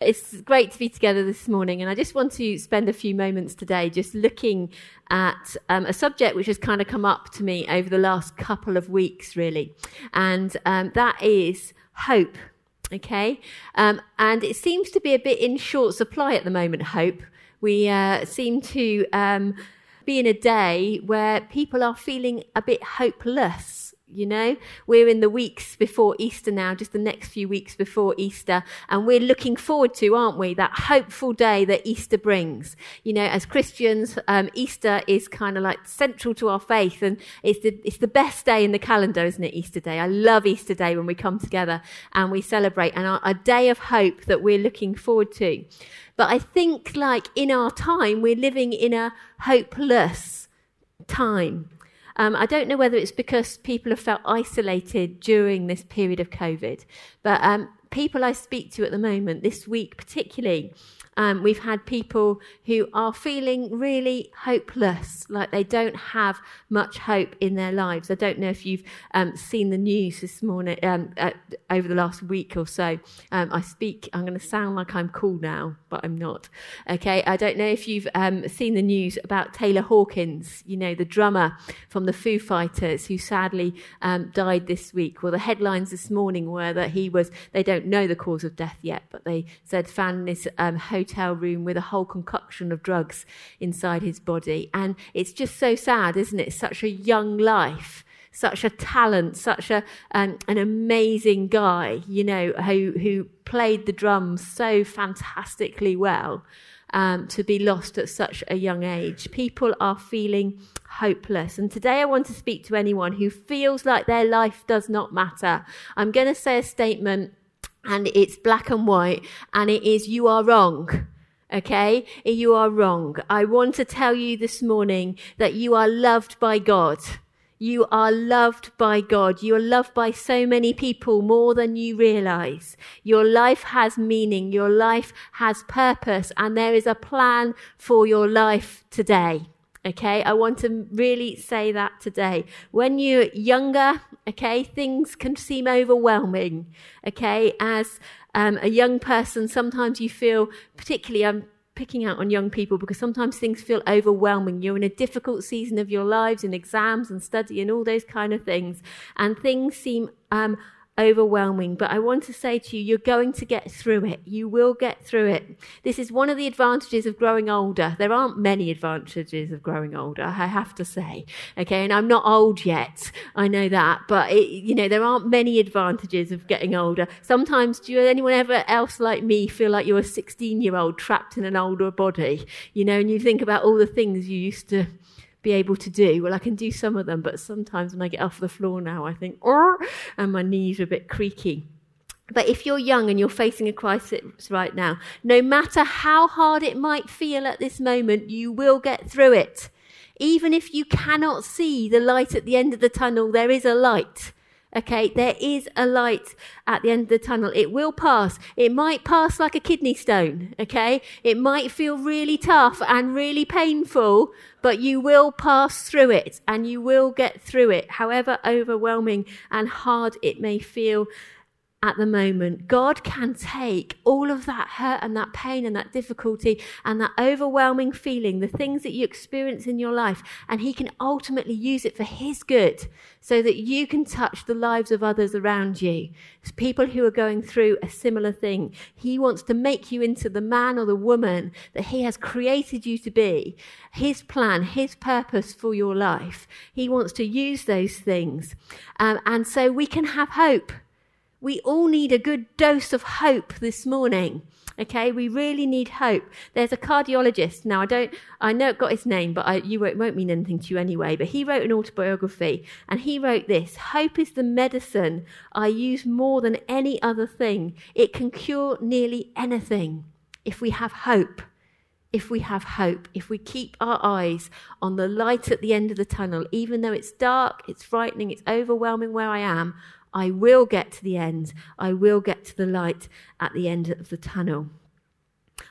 It's great to be together this morning, and I just want to spend a few moments today just looking at um, a subject which has kind of come up to me over the last couple of weeks, really, and um, that is hope. Okay, um, and it seems to be a bit in short supply at the moment. Hope we uh, seem to um, be in a day where people are feeling a bit hopeless you know, we're in the weeks before Easter now, just the next few weeks before Easter, and we're looking forward to, aren't we, that hopeful day that Easter brings. You know, as Christians, um, Easter is kind of like central to our faith, and it's the it's the best day in the calendar, isn't it? Easter Day. I love Easter Day when we come together and we celebrate, and our, a day of hope that we're looking forward to. But I think, like in our time, we're living in a hopeless time. Um, I don't know whether it's because people have felt isolated during this period of COVID, but um, people I speak to at the moment, this week particularly, um, we've had people who are feeling really hopeless, like they don't have much hope in their lives. I don't know if you've um, seen the news this morning, um, uh, over the last week or so. Um, I speak, I'm going to sound like I'm cool now, but I'm not. Okay, I don't know if you've um, seen the news about Taylor Hawkins, you know, the drummer from the Foo Fighters who sadly um, died this week. Well, the headlines this morning were that he was, they don't know the cause of death yet, but they said found in his hotel hotel room with a whole concoction of drugs inside his body. And it's just so sad, isn't it? Such a young life such a talent, such a um, an amazing guy, you know, who who played the drums so fantastically well. Um, to be lost at such a young age. People are feeling hopeless. And today I want to speak to anyone who feels like their life does not matter. I'm going to say a statement and it's black and white, and it is you are wrong. Okay? You are wrong. I want to tell you this morning that you are loved by God. You are loved by God. You are loved by so many people more than you realize. Your life has meaning. Your life has purpose and there is a plan for your life today. Okay, I want to really say that today. When you're younger, okay, things can seem overwhelming. Okay, as um, a young person, sometimes you feel, particularly, I'm picking out on young people because sometimes things feel overwhelming. You're in a difficult season of your lives in exams and study and all those kind of things, and things seem um, overwhelming. But I want to say to you, you're going to get through it. You will get through it. This is one of the advantages of growing older. There aren't many advantages of growing older, I have to say. Okay. And I'm not old yet. I know that. But, it, you know, there aren't many advantages of getting older. Sometimes, do you, anyone ever else like me feel like you're a 16 year old trapped in an older body? You know, and you think about all the things you used to be able to do. Well, I can do some of them, but sometimes when I get off the floor now, I think, oh, and my knees are a bit creaky. But if you're young and you're facing a crisis right now, no matter how hard it might feel at this moment, you will get through it. Even if you cannot see the light at the end of the tunnel, there is a light. Okay, there is a light at the end of the tunnel. It will pass. It might pass like a kidney stone. Okay, it might feel really tough and really painful, but you will pass through it and you will get through it, however overwhelming and hard it may feel at the moment. God can take all of that hurt and that pain and that difficulty and that overwhelming feeling, the things that you experience in your life, and He can ultimately use it for His good so that you can touch the lives of others around you. People who are going through a similar thing. He wants to make you into the man or the woman that He has created you to be. His plan, His purpose for your life. He wants to use those things. Um, and so we can have hope. We all need a good dose of hope this morning. Okay, we really need hope. There's a cardiologist. Now, I don't, I know it got his name, but I, you won't, won't mean anything to you anyway. But he wrote an autobiography and he wrote this Hope is the medicine I use more than any other thing. It can cure nearly anything if we have hope. If we have hope, if we keep our eyes on the light at the end of the tunnel, even though it's dark, it's frightening, it's overwhelming where I am, I will get to the end. I will get to the light at the end of the tunnel.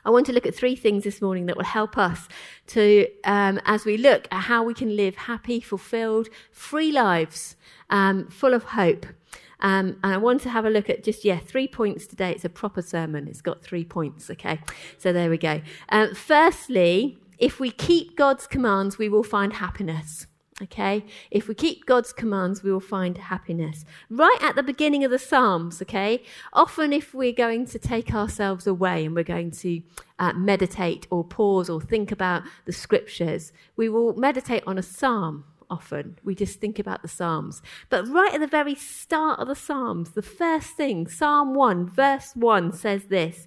I want to look at three things this morning that will help us to, um, as we look at how we can live happy, fulfilled, free lives, um, full of hope. Um, and I want to have a look at just, yeah, three points today. It's a proper sermon. It's got three points, okay? So there we go. Um, firstly, if we keep God's commands, we will find happiness. Okay? If we keep God's commands, we will find happiness. Right at the beginning of the Psalms, okay? Often, if we're going to take ourselves away and we're going to uh, meditate or pause or think about the scriptures, we will meditate on a psalm often. We just think about the Psalms. But right at the very start of the Psalms, the first thing, Psalm 1, verse 1 says this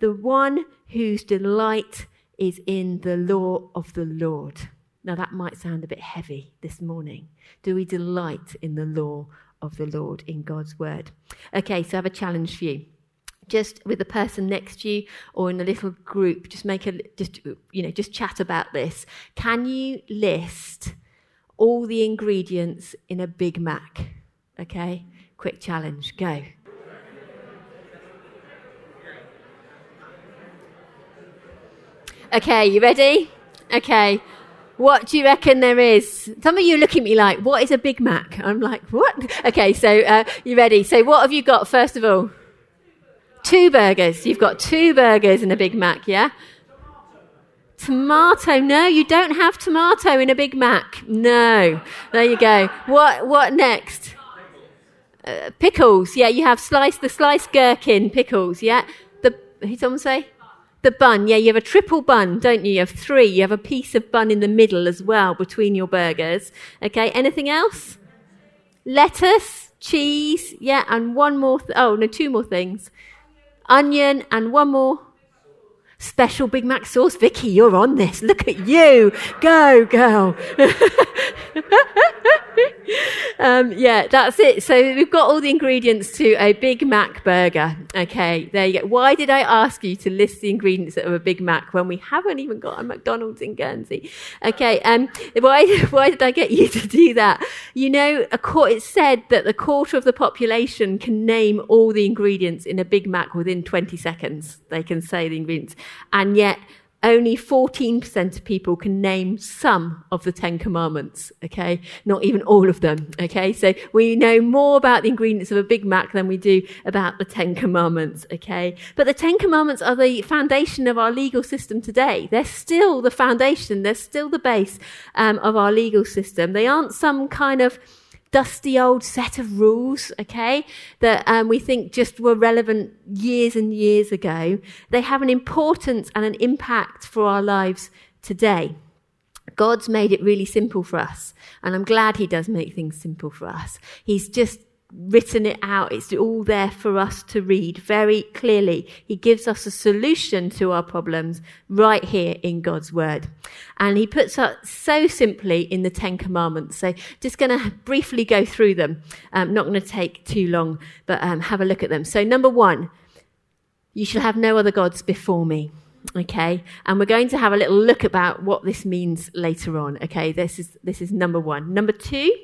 The one whose delight is in the law of the Lord. Now, that might sound a bit heavy this morning. Do we delight in the law of the Lord, in God's word? Okay, so I have a challenge for you. Just with the person next to you or in a little group, just make a, just, you know, just chat about this. Can you list all the ingredients in a Big Mac? Okay, quick challenge, go. Okay, you ready? Okay. What do you reckon there is? Some of you look at me like, what is a Big Mac? I'm like, what? Okay, so uh, you ready? So what have you got first of all? Two burgers. You've got two burgers in a Big Mac, yeah? Tomato. No, you don't have tomato in a Big Mac. No. There you go. What, what next? Uh, pickles. Yeah, you have sliced, the sliced gherkin pickles, yeah? The, did someone say? The bun, yeah, you have a triple bun, don't you? You have three. You have a piece of bun in the middle as well between your burgers. Okay, anything else? Lettuce, cheese, yeah, and one more, th- oh, no, two more things. Onion and one more. Special Big Mac sauce. Vicky, you're on this. Look at you. Go, girl. um, yeah, that's it. So we've got all the ingredients to a Big Mac burger. Okay, there you go. Why did I ask you to list the ingredients of a Big Mac when we haven't even got a McDonald's in Guernsey? Okay, um, why, why did I get you to do that? You know, a court, it said that the quarter of the population can name all the ingredients in a Big Mac within 20 seconds. They can say the ingredients. And yet, only 14% of people can name some of the Ten Commandments, okay? Not even all of them, okay? So we know more about the ingredients of a Big Mac than we do about the Ten Commandments, okay? But the Ten Commandments are the foundation of our legal system today. They're still the foundation, they're still the base um, of our legal system. They aren't some kind of dusty old set of rules, okay, that um, we think just were relevant years and years ago. They have an importance and an impact for our lives today. God's made it really simple for us, and I'm glad He does make things simple for us. He's just written it out. It's all there for us to read very clearly. He gives us a solution to our problems right here in God's word. And he puts it so simply in the Ten Commandments. So just going to briefly go through them. Um, not going to take too long, but um, have a look at them. So number one, you shall have no other gods before me. Okay, and we're going to have a little look about what this means later on. Okay, this is this is number one. Number two,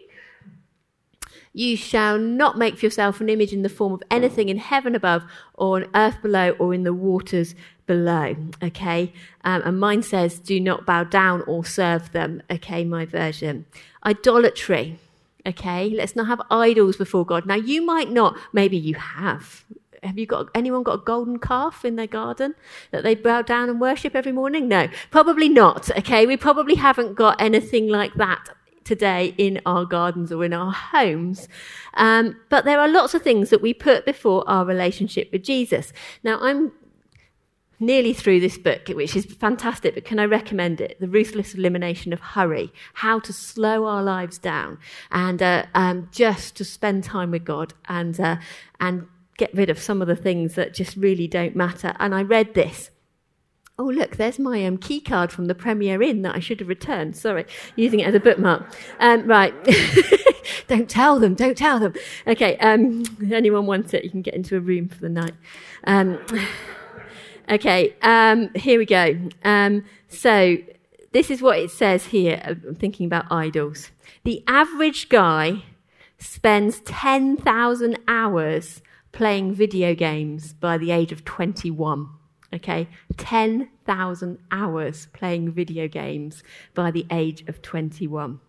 you shall not make for yourself an image in the form of anything in heaven above, or on earth below, or in the waters below. Okay? Um, and mine says, do not bow down or serve them. Okay, my version. Idolatry. Okay? Let's not have idols before God. Now, you might not, maybe you have. Have you got anyone got a golden calf in their garden that they bow down and worship every morning? No, probably not. Okay, we probably haven't got anything like that today in our gardens or in our homes. Um, but there are lots of things that we put before our relationship with Jesus. Now, I'm nearly through this book, which is fantastic, but can I recommend it? The Ruthless Elimination of Hurry How to Slow Our Lives Down and uh, um, just to spend time with God and, uh, and get rid of some of the things that just really don't matter. And I read this Oh, look, there's my um, key card from the Premier Inn that I should have returned. Sorry, using it as a bookmark. Um, right. don't tell them, don't tell them. Okay, um, if anyone wants it, you can get into a room for the night. Um, okay, um, here we go. Um, so, this is what it says here. I'm thinking about idols. The average guy spends 10,000 hours playing video games by the age of 21. Okay, 10,000 hours playing video games by the age of 21.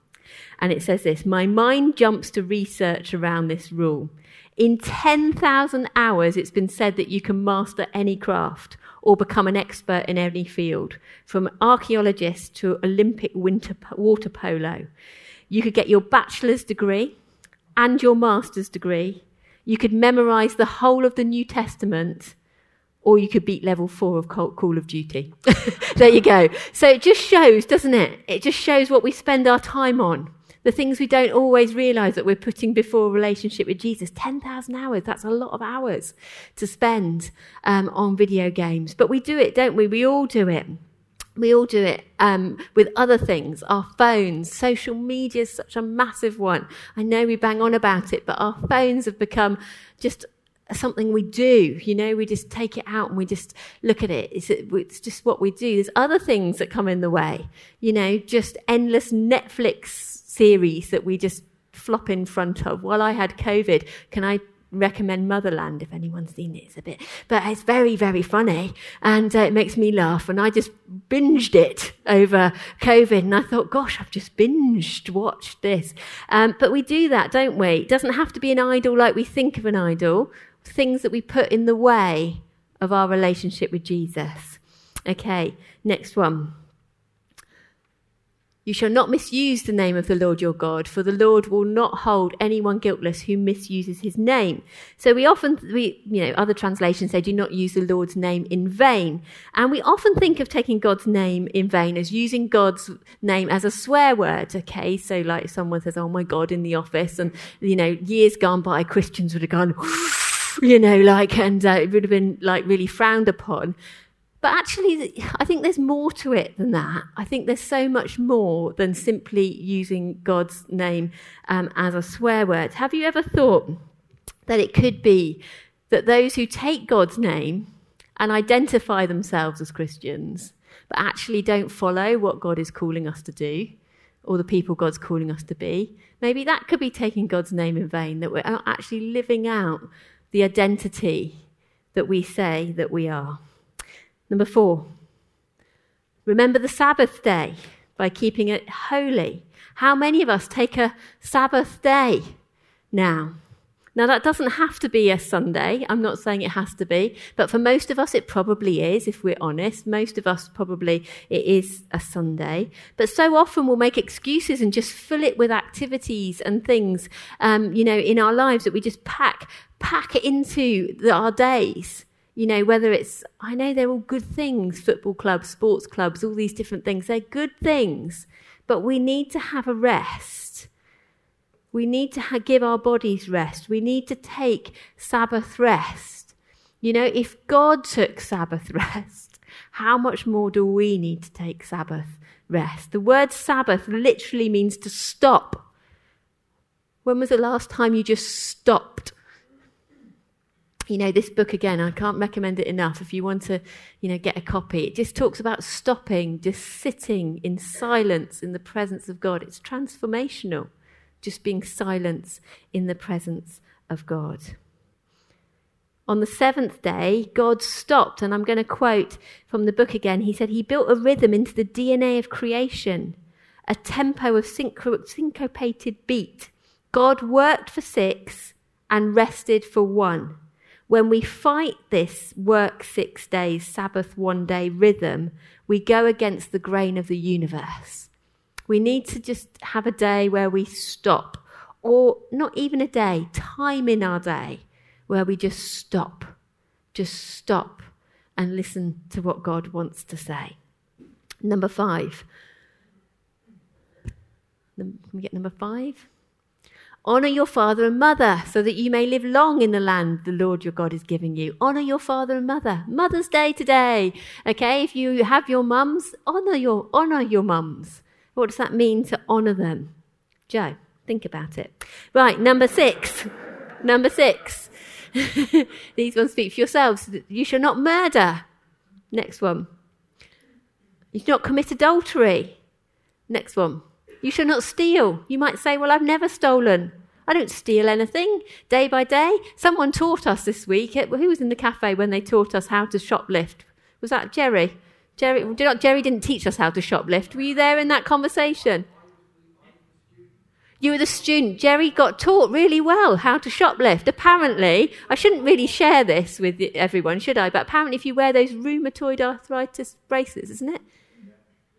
And it says this My mind jumps to research around this rule. In 10,000 hours, it's been said that you can master any craft or become an expert in any field, from archaeologist to Olympic winter water polo. You could get your bachelor's degree and your master's degree. You could memorize the whole of the New Testament or you could beat level four of Call of Duty. there you go. So it just shows, doesn't it? It just shows what we spend our time on. The things we don't always realize that we're putting before a relationship with Jesus. 10,000 hours, that's a lot of hours to spend um, on video games. But we do it, don't we? We all do it. We all do it um, with other things, our phones. Social media is such a massive one. I know we bang on about it, but our phones have become just something we do. You know, we just take it out and we just look at it. It's, it's just what we do. There's other things that come in the way. You know, just endless Netflix series that we just flop in front of. While I had COVID, can I recommend Motherland if anyone's seen it. It's a bit, but it's very, very funny and uh, it makes me laugh. And I just binged it over COVID and I thought, gosh, I've just binged watched this. Um, but we do that, don't we? It doesn't have to be an idol like we think of an idol things that we put in the way of our relationship with Jesus. Okay, next one. You shall not misuse the name of the Lord your God, for the Lord will not hold anyone guiltless who misuses his name. So we often, we, you know, other translations say do not use the Lord's name in vain. And we often think of taking God's name in vain as using God's name as a swear word. Okay. So like someone says, Oh my God, in the office. And, you know, years gone by, Christians would have gone, you know, like, and uh, it would have been like really frowned upon. But actually, I think there's more to it than that. I think there's so much more than simply using God's name um, as a swear word. Have you ever thought that it could be that those who take God's name and identify themselves as Christians, but actually don't follow what God is calling us to do, or the people God's calling us to be, maybe that could be taking God's name in vain, that we're not actually living out the identity that we say that we are. Number four, remember the Sabbath day by keeping it holy. How many of us take a Sabbath day now? Now, that doesn't have to be a Sunday. I'm not saying it has to be, but for most of us, it probably is, if we're honest. Most of us, probably, it is a Sunday. But so often we'll make excuses and just fill it with activities and things, um, you know, in our lives that we just pack, pack it into the, our days. You know, whether it's, I know they're all good things, football clubs, sports clubs, all these different things. They're good things, but we need to have a rest we need to ha- give our bodies rest. We need to take Sabbath rest. You know, if God took Sabbath rest, how much more do we need to take Sabbath rest? The word Sabbath literally means to stop. When was the last time you just stopped? You know, this book again, I can't recommend it enough. If you want to, you know, get a copy, it just talks about stopping, just sitting in silence in the presence of God. It's transformational just being silence in the presence of God. On the seventh day, God stopped, and I'm going to quote from the book again. He said, He built a rhythm into the DNA of creation, a tempo of syncopated beat. God worked for six and rested for one. When we fight this work six days, Sabbath one day rhythm, we go against the grain of the universe. We need to just have a day where we stop, or not even a day, time in our day where we just stop, just stop and listen to what God wants to say. Number five. Can we get number five? Honor your father and mother so that you may live long in the land the Lord your God is giving you. Honor your father and mother. Mother's Day today. Okay. If you have your mums, honor your, honor your mums. What does that mean to honor them? Joe, think about it. Right. Number six. number six. These ones speak for yourselves. You shall not murder. Next one. You shall not commit adultery. Next one. You shall not steal. You might say, Well, I've never stolen. I don't steal anything day by day. Someone taught us this week. Who was in the cafe when they taught us how to shoplift? Was that Jerry? Jerry, Jerry didn't teach us how to shoplift. Were you there in that conversation? You were the student. Jerry got taught really well how to shoplift. Apparently, I shouldn't really share this with everyone, should I? But apparently, if you wear those rheumatoid arthritis bracelets, isn't it?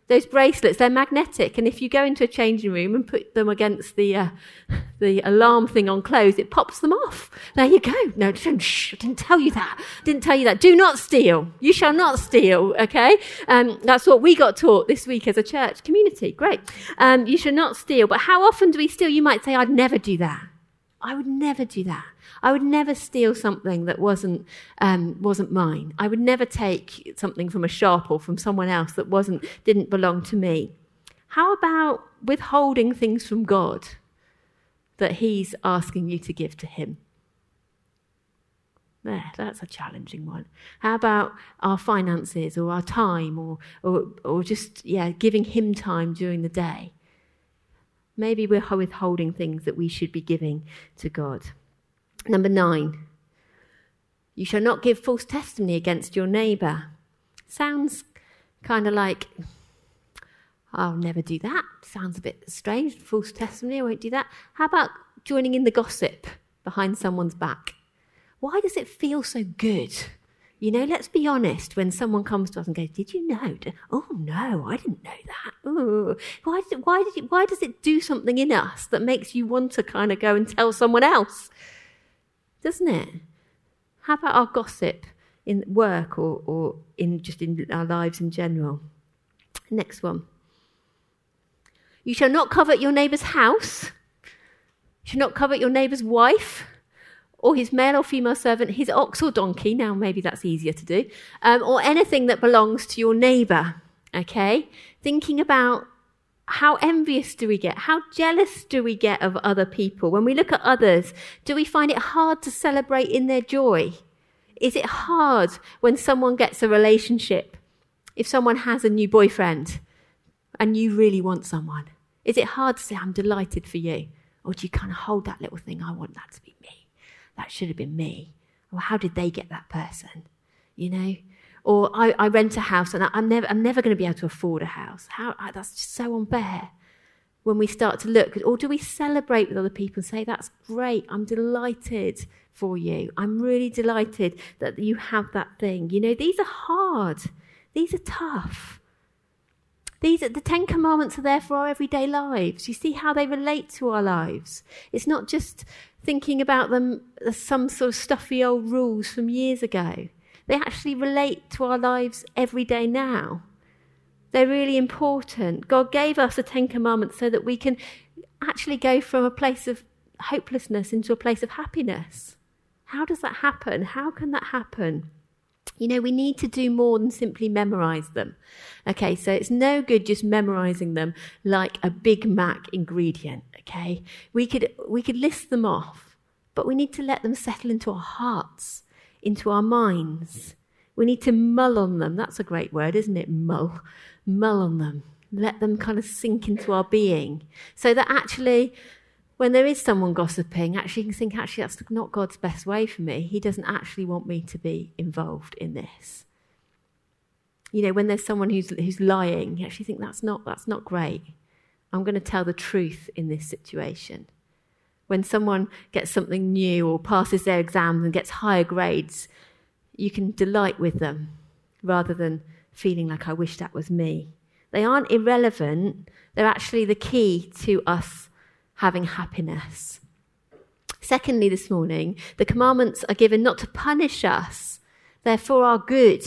Those bracelets, they're magnetic. And if you go into a changing room and put them against the, uh, the alarm thing on clothes, it pops them off. There you go. No, don't, shh, I didn't tell you that. Didn't tell you that. Do not steal. You shall not steal. Okay. Um, that's what we got taught this week as a church community. Great. Um, you shall not steal. But how often do we steal? You might say, I'd never do that. I would never do that. I would never steal something that wasn't, um, wasn't mine. I would never take something from a shop or from someone else that wasn't, didn't belong to me. How about withholding things from God that He's asking you to give to Him? There, that's a challenging one. How about our finances or our time or, or, or just, yeah, giving Him time during the day? Maybe we're withholding things that we should be giving to God. Number nine, you shall not give false testimony against your neighbour. Sounds kind of like, I'll never do that. Sounds a bit strange. False testimony, I won't do that. How about joining in the gossip behind someone's back? Why does it feel so good? You know, let's be honest. When someone comes to us and goes, "Did you know?" Oh no, I didn't know that. Ooh. Why did why did it, why does it do something in us that makes you want to kind of go and tell someone else? doesn't it? How about our gossip in work or, or in just in our lives in general? Next one. You shall not covet your neighbour's house. You shall not covet your neighbour's wife or his male or female servant, his ox or donkey. Now, maybe that's easier to do. Um, or anything that belongs to your neighbour. Okay? Thinking about how envious do we get? How jealous do we get of other people? When we look at others, do we find it hard to celebrate in their joy? Is it hard when someone gets a relationship? If someone has a new boyfriend and you really want someone, is it hard to say, I'm delighted for you? Or do you kind of hold that little thing, I want that to be me? That should have been me. Or how did they get that person? You know? Or I, I rent a house and I'm never, I'm never going to be able to afford a house. How, that's just so unfair when we start to look. Or do we celebrate with other people and say, that's great, I'm delighted for you. I'm really delighted that you have that thing. You know, these are hard, these are tough. These are, the Ten Commandments are there for our everyday lives. You see how they relate to our lives. It's not just thinking about them as some sort of stuffy old rules from years ago. They actually relate to our lives every day now. They're really important. God gave us the Ten Commandments so that we can actually go from a place of hopelessness into a place of happiness. How does that happen? How can that happen? You know, we need to do more than simply memorize them. Okay, so it's no good just memorizing them like a Big Mac ingredient. Okay, we could we could list them off, but we need to let them settle into our hearts into our minds. We need to mull on them. That's a great word, isn't it? Mull. Mull on them. Let them kind of sink into our being. So that actually, when there is someone gossiping, actually you can think, actually, that's not God's best way for me. He doesn't actually want me to be involved in this. You know, when there's someone who's, who's lying, you actually think that's not, that's not great. I'm going to tell the truth in this situation when someone gets something new or passes their exams and gets higher grades, you can delight with them rather than feeling like I wish that was me. They aren't irrelevant, they're actually the key to us having happiness. Secondly, this morning, the commandments are given not to punish us, they're for our good.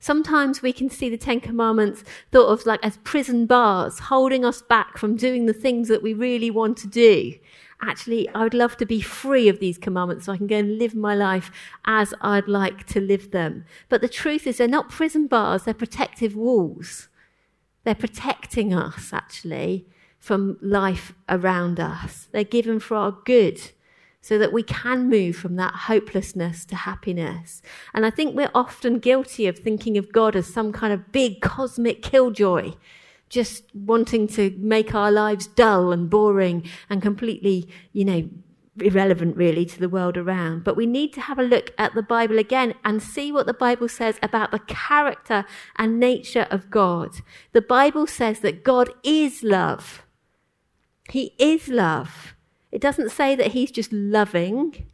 Sometimes we can see the Ten Commandments thought of like as prison bars, holding us back from doing the things that we really want to do. actually, I would love to be free of these commandments so I can go and live my life as I'd like to live them. But the truth is, they're not prison bars, they're protective walls. They're protecting us, actually, from life around us. They're given for our good so that we can move from that hopelessness to happiness. And I think we're often guilty of thinking of God as some kind of big cosmic killjoy, just wanting to make our lives dull and boring and completely, you know, irrelevant really to the world around. But we need to have a look at the Bible again and see what the Bible says about the character and nature of God. The Bible says that God is love. He is love. It doesn't say that he's just loving.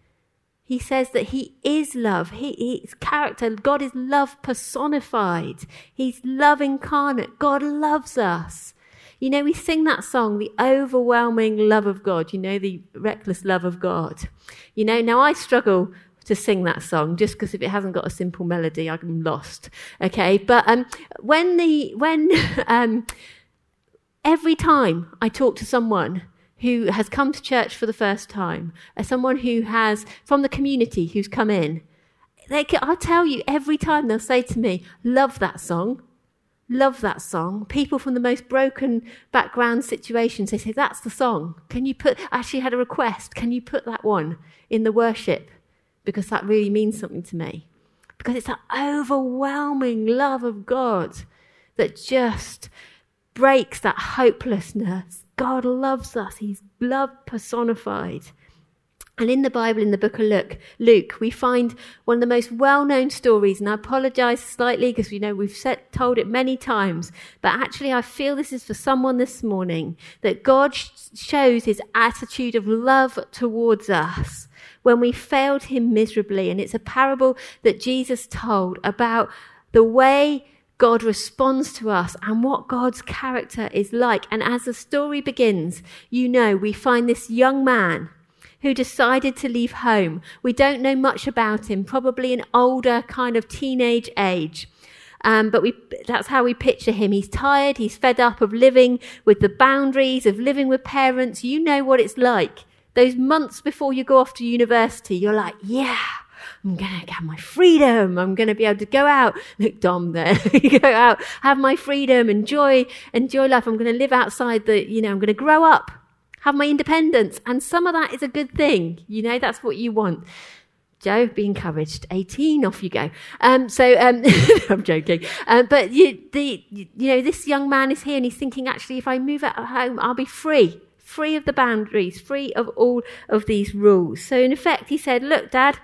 He says that he is love. He, his character, God is love personified. He's love incarnate. God loves us. You know, we sing that song, the overwhelming love of God, you know, the reckless love of God. You know, now I struggle to sing that song just because if it hasn't got a simple melody, I'm lost. Okay. But, um, when the, when, um, every time I talk to someone who has come to church for the first time, as someone who has, from the community, who's come in, they can, I'll tell you, every time they'll say to me, love that song, love that song. People from the most broken background situations, they say, that's the song. Can you put, I actually had a request, can you put that one in the worship? Because that really means something to me. Because it's that overwhelming love of God that just breaks that hopelessness God loves us. He's love personified. And in the Bible, in the book of Luke, Luke, we find one of the most well-known stories. And I apologize slightly because we know we've set, told it many times. But actually, I feel this is for someone this morning that God sh- shows his attitude of love towards us when we failed him miserably. And it's a parable that Jesus told about the way God responds to us and what God's character is like. And as the story begins, you know, we find this young man who decided to leave home. We don't know much about him, probably an older kind of teenage age. Um, but we, that's how we picture him. He's tired. He's fed up of living with the boundaries of living with parents. You know what it's like. Those months before you go off to university, you're like, yeah, I'm going to have my freedom. I'm going to be able to go out. Look, Dom there. go out, have my freedom, enjoy, enjoy life. I'm going to live outside the, you know, I'm going to grow up, have my independence. And some of that is a good thing. You know, that's what you want. Joe, be encouraged. 18, off you go. Um, so, um, I'm joking. Um, but you, the, you know, this young man is here and he's thinking, actually, if I move out of home, I'll be free, free of the boundaries, free of all of these rules. So in effect, he said, look, dad,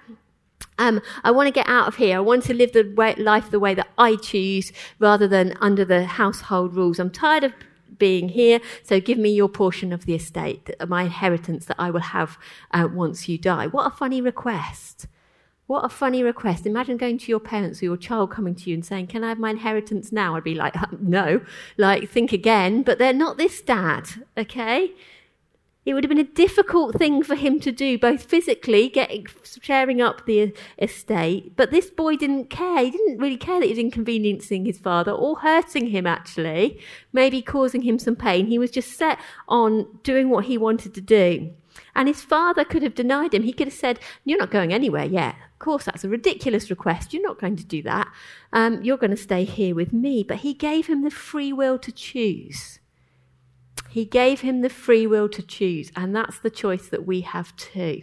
um, I want to get out of here. I want to live the way, life the way that I choose rather than under the household rules. I'm tired of being here, so give me your portion of the estate, my inheritance that I will have uh, once you die. What a funny request. What a funny request. Imagine going to your parents or your child coming to you and saying, Can I have my inheritance now? I'd be like, No. Like, think again. But they're not this dad, okay? It would have been a difficult thing for him to do, both physically, getting, sharing up the estate, but this boy didn't care. He didn't really care that he was inconveniencing his father or hurting him, actually, maybe causing him some pain. He was just set on doing what he wanted to do. And his father could have denied him. He could have said, You're not going anywhere yet. Of course, that's a ridiculous request. You're not going to do that. Um, you're going to stay here with me. But he gave him the free will to choose. He gave him the free will to choose, and that's the choice that we have too.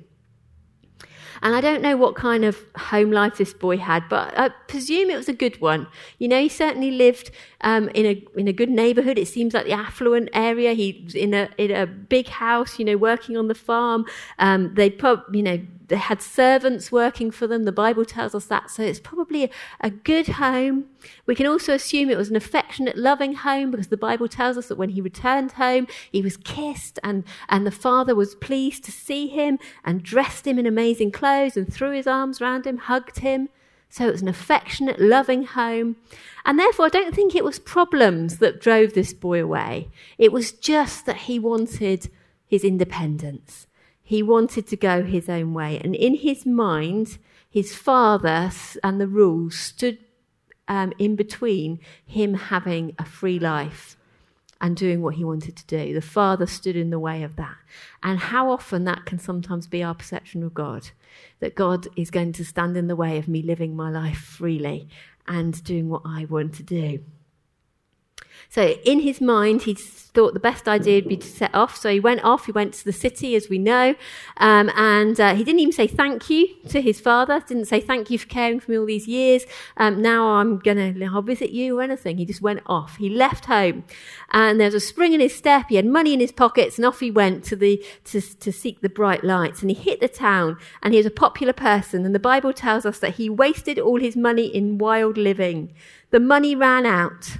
And I don't know what kind of home life this boy had, but I presume it was a good one. You know, he certainly lived um, in a in a good neighbourhood. It seems like the affluent area. He's in a in a big house. You know, working on the farm. Um, they put you know they had servants working for them. The Bible tells us that. So it's probably a, good home. We can also assume it was an affectionate, loving home because the Bible tells us that when he returned home, he was kissed and, and the father was pleased to see him and dressed him in amazing clothes and threw his arms around him, hugged him. So it was an affectionate, loving home. And therefore, I don't think it was problems that drove this boy away. It was just that he wanted his independence. He wanted to go his own way. And in his mind, his father and the rules stood um, in between him having a free life and doing what he wanted to do. The Father stood in the way of that. And how often that can sometimes be our perception of God that God is going to stand in the way of me living my life freely and doing what I want to do. So in his mind, he thought the best idea would be to set off. So he went off. He went to the city, as we know, um, and uh, he didn't even say thank you to his father. Didn't say thank you for caring for me all these years. Um, now I'm to I'll visit you or anything. He just went off. He left home, and there was a spring in his step. He had money in his pockets, and off he went to the to, to seek the bright lights. And he hit the town, and he was a popular person. And the Bible tells us that he wasted all his money in wild living. The money ran out.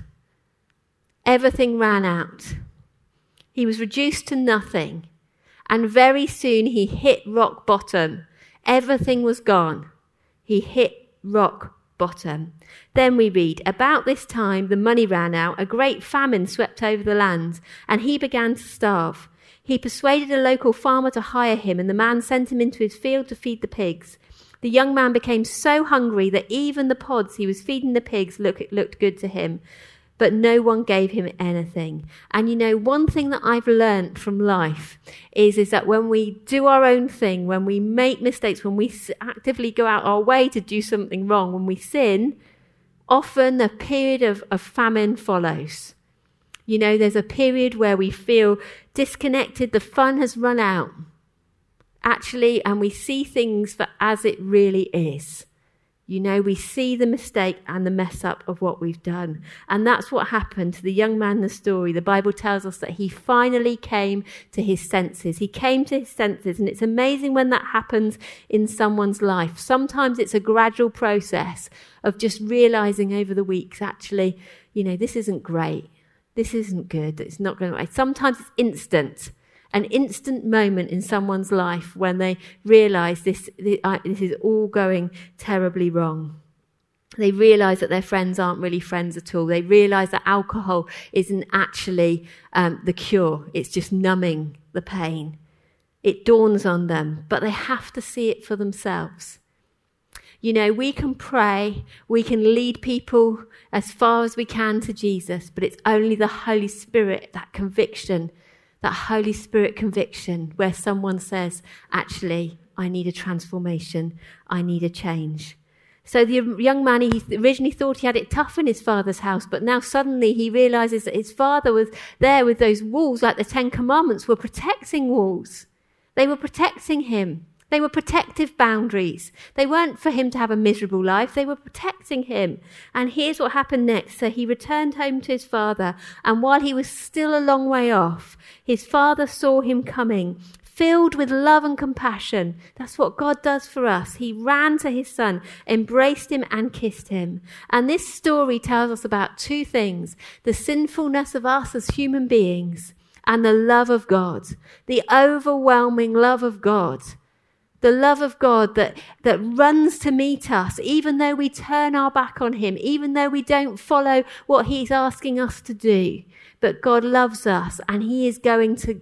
Everything ran out. He was reduced to nothing. And very soon he hit rock bottom. Everything was gone. He hit rock bottom. Then we read, About this time the money ran out, a great famine swept over the land, and he began to starve. He persuaded a local farmer to hire him, and the man sent him into his field to feed the pigs. The young man became so hungry that even the pods he was feeding the pigs look, looked good to him but no one gave him anything. And you know, one thing that I've learned from life is, is that when we do our own thing, when we make mistakes, when we actively go out our way to do something wrong, when we sin, often a period of, of famine follows. You know, there's a period where we feel disconnected, the fun has run out. Actually, and we see things for as it really is. You know, we see the mistake and the mess up of what we've done. And that's what happened to the young man in the story. The Bible tells us that he finally came to his senses. He came to his senses. And it's amazing when that happens in someone's life. Sometimes it's a gradual process of just realizing over the weeks, actually, you know, this isn't great. This isn't good. It's not going to. Sometimes it's instant an instant moment in someone's life when they realize this, this is all going terribly wrong. They realize that their friends aren't really friends at all. They realize that alcohol isn't actually um, the cure, it's just numbing the pain. It dawns on them, but they have to see it for themselves. You know, we can pray, we can lead people as far as we can to Jesus, but it's only the Holy Spirit, that conviction, that Holy Spirit conviction where someone says, actually, I need a transformation, I need a change. So the young man, he originally thought he had it tough in his father's house, but now suddenly he realizes that his father was there with those walls, like the Ten Commandments were protecting walls. They were protecting him. They were protective boundaries. They weren't for him to have a miserable life. They were protecting him. And here's what happened next. So he returned home to his father. And while he was still a long way off, his father saw him coming, filled with love and compassion. That's what God does for us. He ran to his son, embraced him, and kissed him. And this story tells us about two things the sinfulness of us as human beings and the love of God, the overwhelming love of God the love of God that, that runs to meet us, even though we turn our back on Him, even though we don't follow what He's asking us to do. But God loves us and He is going to,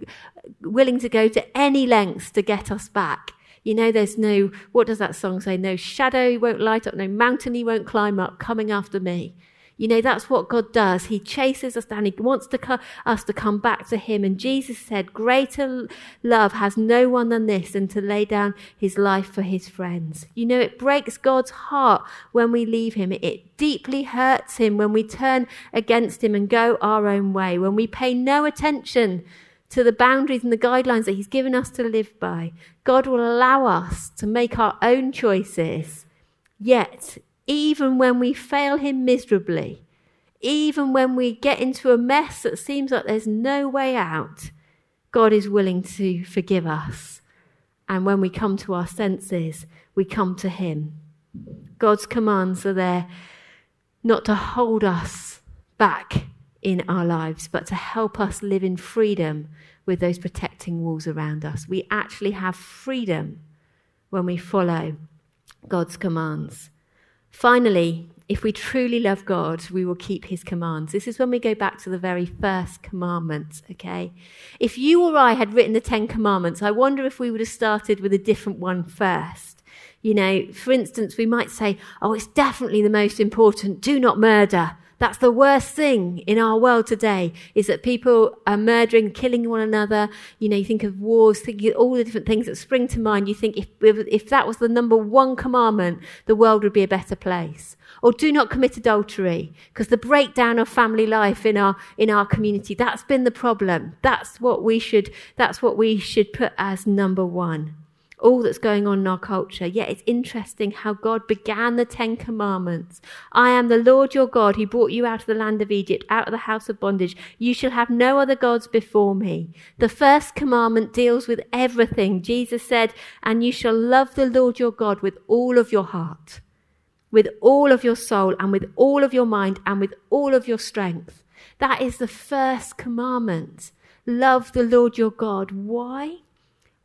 willing to go to any lengths to get us back. You know, there's no, what does that song say? No shadow he won't light up, no mountain he won't climb up coming after me. You know, that's what God does. He chases us down. He wants to co- us to come back to Him. And Jesus said, Greater love has no one than this than to lay down His life for His friends. You know, it breaks God's heart when we leave Him. It deeply hurts Him when we turn against Him and go our own way, when we pay no attention to the boundaries and the guidelines that He's given us to live by. God will allow us to make our own choices. Yet, even when we fail Him miserably, even when we get into a mess that seems like there's no way out, God is willing to forgive us. And when we come to our senses, we come to Him. God's commands are there not to hold us back in our lives, but to help us live in freedom with those protecting walls around us. We actually have freedom when we follow God's commands. Finally, if we truly love God, we will keep his commands. This is when we go back to the very first commandment, okay? If you or I had written the Ten Commandments, I wonder if we would have started with a different one first. You know, for instance, we might say, oh, it's definitely the most important. Do not murder. That's the worst thing in our world today is that people are murdering, killing one another. You know, you think of wars, think of all the different things that spring to mind. You think if, if that was the number one commandment, the world would be a better place. Or do not commit adultery, because the breakdown of family life in our, in our community, that's been the problem. That's what we should, that's what we should put as number one all that's going on in our culture. Yet it's interesting how God began the Ten Commandments. I am the Lord your God who brought you out of the land of Egypt, out of the house of bondage. You shall have no other gods before me. The first commandment deals with everything. Jesus said, and you shall love the Lord your God with all of your heart, with all of your soul, and with all of your mind, and with all of your strength. That is the first commandment. Love the Lord your God. Why?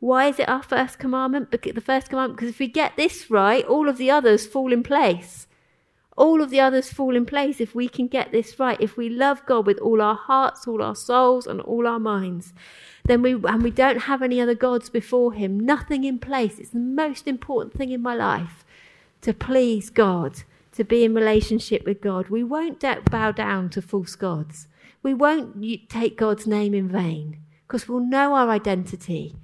Why is it our first commandment? Because the first commandment, because if we get this right, all of the others fall in place. All of the others fall in place if we can get this right. If we love God with all our hearts, all our souls, and all our minds, then we and we don't have any other gods before Him, nothing in place. It's the most important thing in my life to please God, to be in relationship with God. We won't bow down to false gods. We won't take God's name in vain because we'll know our identity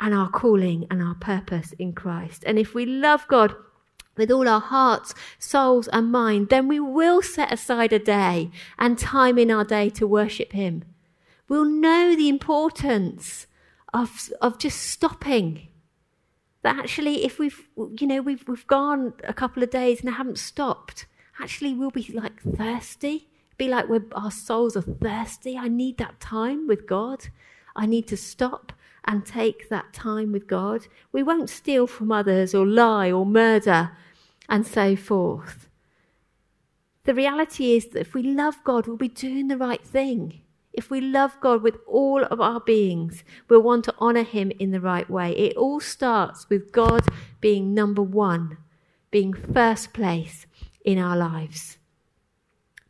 and our calling and our purpose in Christ. And if we love God with all our hearts, souls, and mind, then we will set aside a day and time in our day to worship Him. We'll know the importance of, of just stopping. That actually, if we've, you know, we've, we've gone a couple of days and I haven't stopped, actually we'll be like thirsty. Be like we're, our souls are thirsty. I need that time with God. I need to stop and take that time with God. We won't steal from others or lie or murder and so forth. The reality is that if we love God, we'll be doing the right thing. If we love God with all of our beings, we'll want to honour Him in the right way. It all starts with God being number one, being first place in our lives.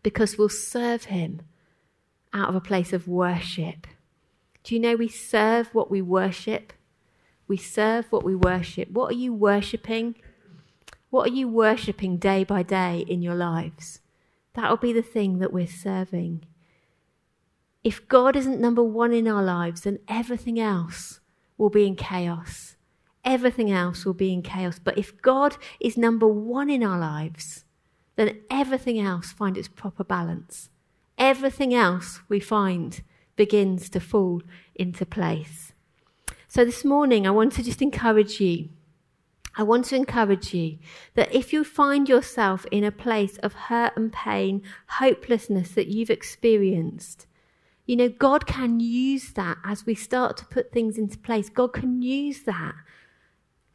Because we'll serve Him out of a place of worship. Do you know we serve what we worship? We serve what we worship. What are you worshipping? What are you worshipping day by day in your lives? That'll be the thing that we're serving. If God isn't number one in our lives, then everything else will be in chaos. Everything else will be in chaos. But if God is number one in our lives, then everything else finds its proper balance. Everything else we find begins to fall into place. So this morning, I want to just encourage you. I want to encourage you that if you find yourself in a place of hurt and pain, hopelessness that you've experienced, you know, God can use that as we start to put things into place. God can use that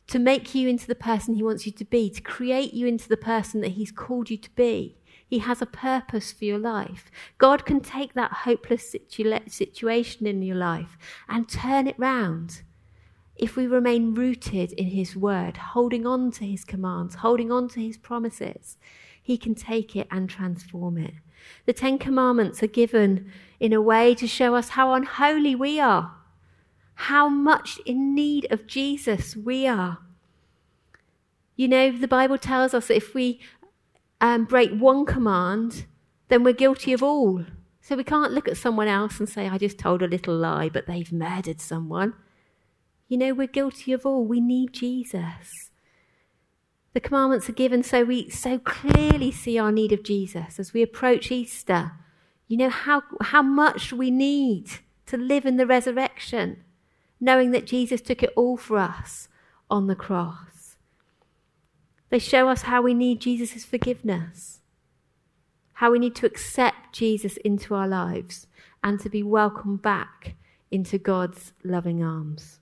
to make you into the person He wants you to be, to create you into the person that He's called you to be. He has a purpose for your life. God can take that hopeless situa- situation in your life and turn it round. If we remain rooted in His word, holding on to His commands, holding on to His promises, He can take it and transform it. The Ten Commandments are given in a way to show us how unholy we are, how much in need of Jesus we are. You know, the Bible tells us that if we um, break one command, then we're guilty of all. So we can't look at someone else and say, I just told a little lie, but they've murdered someone. You know, we're guilty of all. We need Jesus. The commandments are given so we so clearly see our need of Jesus as we approach Easter. You know how, how much we need to live in the resurrection, knowing that Jesus took it all for us on the cross. They show us how we need Jesus' forgiveness, how we need to accept Jesus into our lives and to be welcomed back into God's loving arms.